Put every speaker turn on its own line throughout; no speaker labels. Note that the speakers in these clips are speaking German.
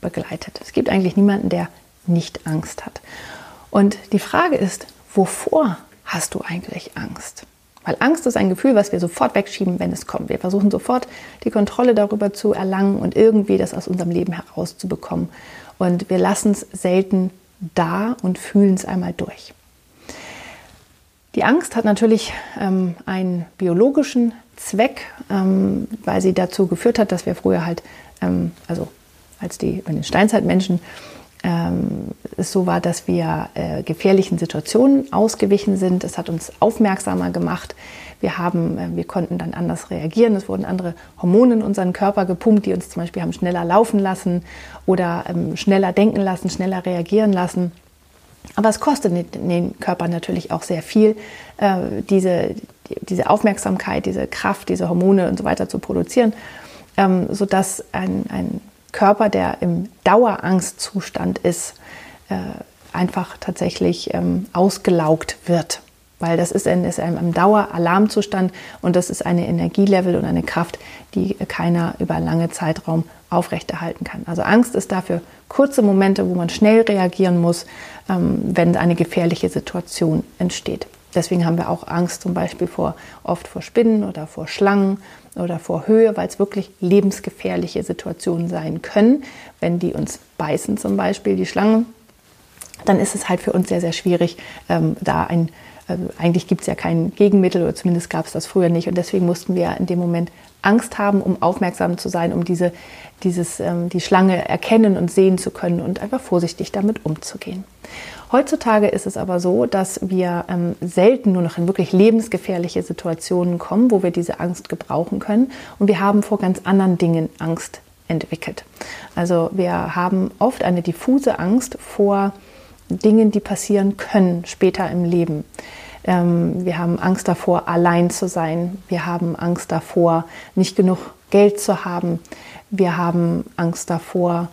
begleitet. Es gibt eigentlich niemanden, der nicht Angst hat. Und die Frage ist, wovor hast du eigentlich Angst? Weil Angst ist ein Gefühl, was wir sofort wegschieben, wenn es kommt. Wir versuchen sofort die Kontrolle darüber zu erlangen und irgendwie das aus unserem Leben herauszubekommen. Und wir lassen es selten da und fühlen es einmal durch. Die Angst hat natürlich ähm, einen biologischen Zweck, ähm, weil sie dazu geführt hat, dass wir früher halt, ähm, also als die bei den Steinzeitmenschen ähm, es so war, dass wir äh, gefährlichen Situationen ausgewichen sind. Es hat uns aufmerksamer gemacht. Wir, haben, äh, wir konnten dann anders reagieren. Es wurden andere Hormone in unseren Körper gepumpt, die uns zum Beispiel haben schneller laufen lassen oder ähm, schneller denken lassen, schneller reagieren lassen. Aber es kostet den Körper natürlich auch sehr viel, äh, diese, diese Aufmerksamkeit, diese Kraft, diese Hormone und so weiter zu produzieren, ähm, sodass ein, ein Körper, der im Dauerangstzustand ist, äh, einfach tatsächlich ähm, ausgelaugt wird. Weil das ist ein, ist ein, Daueralarmzustand und das ist eine Energielevel und eine Kraft, die keiner über lange Zeitraum aufrechterhalten kann. Also Angst ist dafür kurze Momente, wo man schnell reagieren muss, ähm, wenn eine gefährliche Situation entsteht. Deswegen haben wir auch Angst zum Beispiel vor, oft vor Spinnen oder vor Schlangen oder vor Höhe, weil es wirklich lebensgefährliche Situationen sein können. Wenn die uns beißen zum Beispiel, die Schlangen, dann ist es halt für uns sehr, sehr schwierig, ähm, da ein also eigentlich gibt es ja kein Gegenmittel oder zumindest gab es das früher nicht. Und deswegen mussten wir in dem Moment Angst haben, um aufmerksam zu sein, um diese, dieses, ähm, die Schlange erkennen und sehen zu können und einfach vorsichtig damit umzugehen. Heutzutage ist es aber so, dass wir ähm, selten nur noch in wirklich lebensgefährliche Situationen kommen, wo wir diese Angst gebrauchen können. Und wir haben vor ganz anderen Dingen Angst entwickelt. Also wir haben oft eine diffuse Angst vor Dingen, die passieren können später im Leben. Ähm, wir haben Angst davor, allein zu sein. Wir haben Angst davor, nicht genug Geld zu haben. Wir haben Angst davor,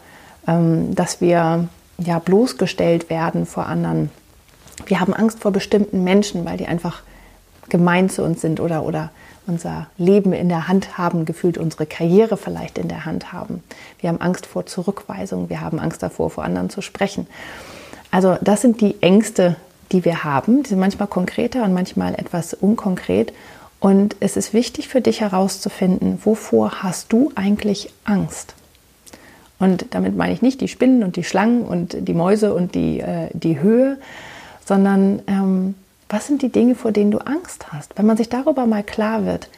ähm, dass wir ja, bloßgestellt werden vor anderen. Wir haben Angst vor bestimmten Menschen, weil die einfach gemein zu uns sind oder, oder unser Leben in der Hand haben, gefühlt unsere Karriere vielleicht in der Hand haben. Wir haben Angst vor Zurückweisung, wir haben Angst davor, vor anderen zu sprechen. Also das sind die Ängste, die wir haben. Die sind manchmal konkreter und manchmal etwas unkonkret. Und es ist wichtig für dich herauszufinden, wovor hast du eigentlich Angst? Und damit meine ich nicht die Spinnen und die Schlangen und die Mäuse und die, äh, die Höhe, sondern ähm, was sind die Dinge, vor denen du Angst hast? Wenn man sich darüber mal klar wird,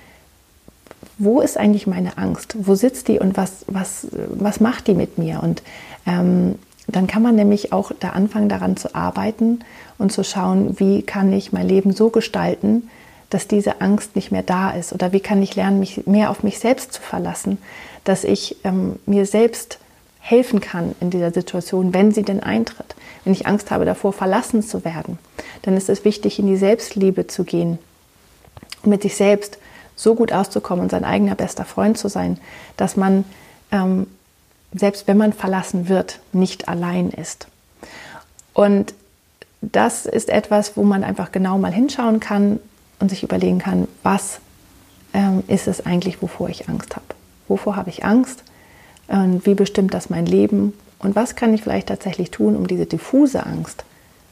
wo ist eigentlich meine Angst? Wo sitzt die und was, was, was macht die mit mir? Und ähm, dann kann man nämlich auch da anfangen, daran zu arbeiten und zu schauen, wie kann ich mein Leben so gestalten, dass diese Angst nicht mehr da ist? Oder wie kann ich lernen, mich mehr auf mich selbst zu verlassen, dass ich ähm, mir selbst helfen kann in dieser Situation, wenn sie denn eintritt. Wenn ich Angst habe davor, verlassen zu werden, dann ist es wichtig, in die Selbstliebe zu gehen und mit sich selbst so gut auszukommen und sein eigener bester Freund zu sein, dass man, ähm, selbst wenn man verlassen wird, nicht allein ist. Und das ist etwas, wo man einfach genau mal hinschauen kann und sich überlegen kann, was ähm, ist es eigentlich, wovor ich Angst habe? Wovor habe ich Angst? Und wie bestimmt das mein Leben? Und was kann ich vielleicht tatsächlich tun, um diese diffuse Angst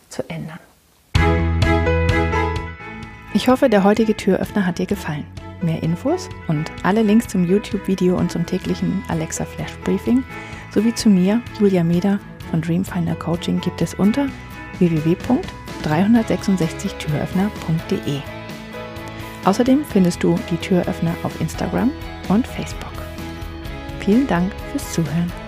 zu ändern? Ich hoffe, der heutige Türöffner hat dir gefallen. Mehr Infos und alle Links zum YouTube-Video und zum täglichen Alexa Flash Briefing sowie zu mir, Julia Meder von Dreamfinder Coaching, gibt es unter www.366türöffner.de. Außerdem findest du die Türöffner auf Instagram und Facebook. Vielen Dank fürs Zuhören.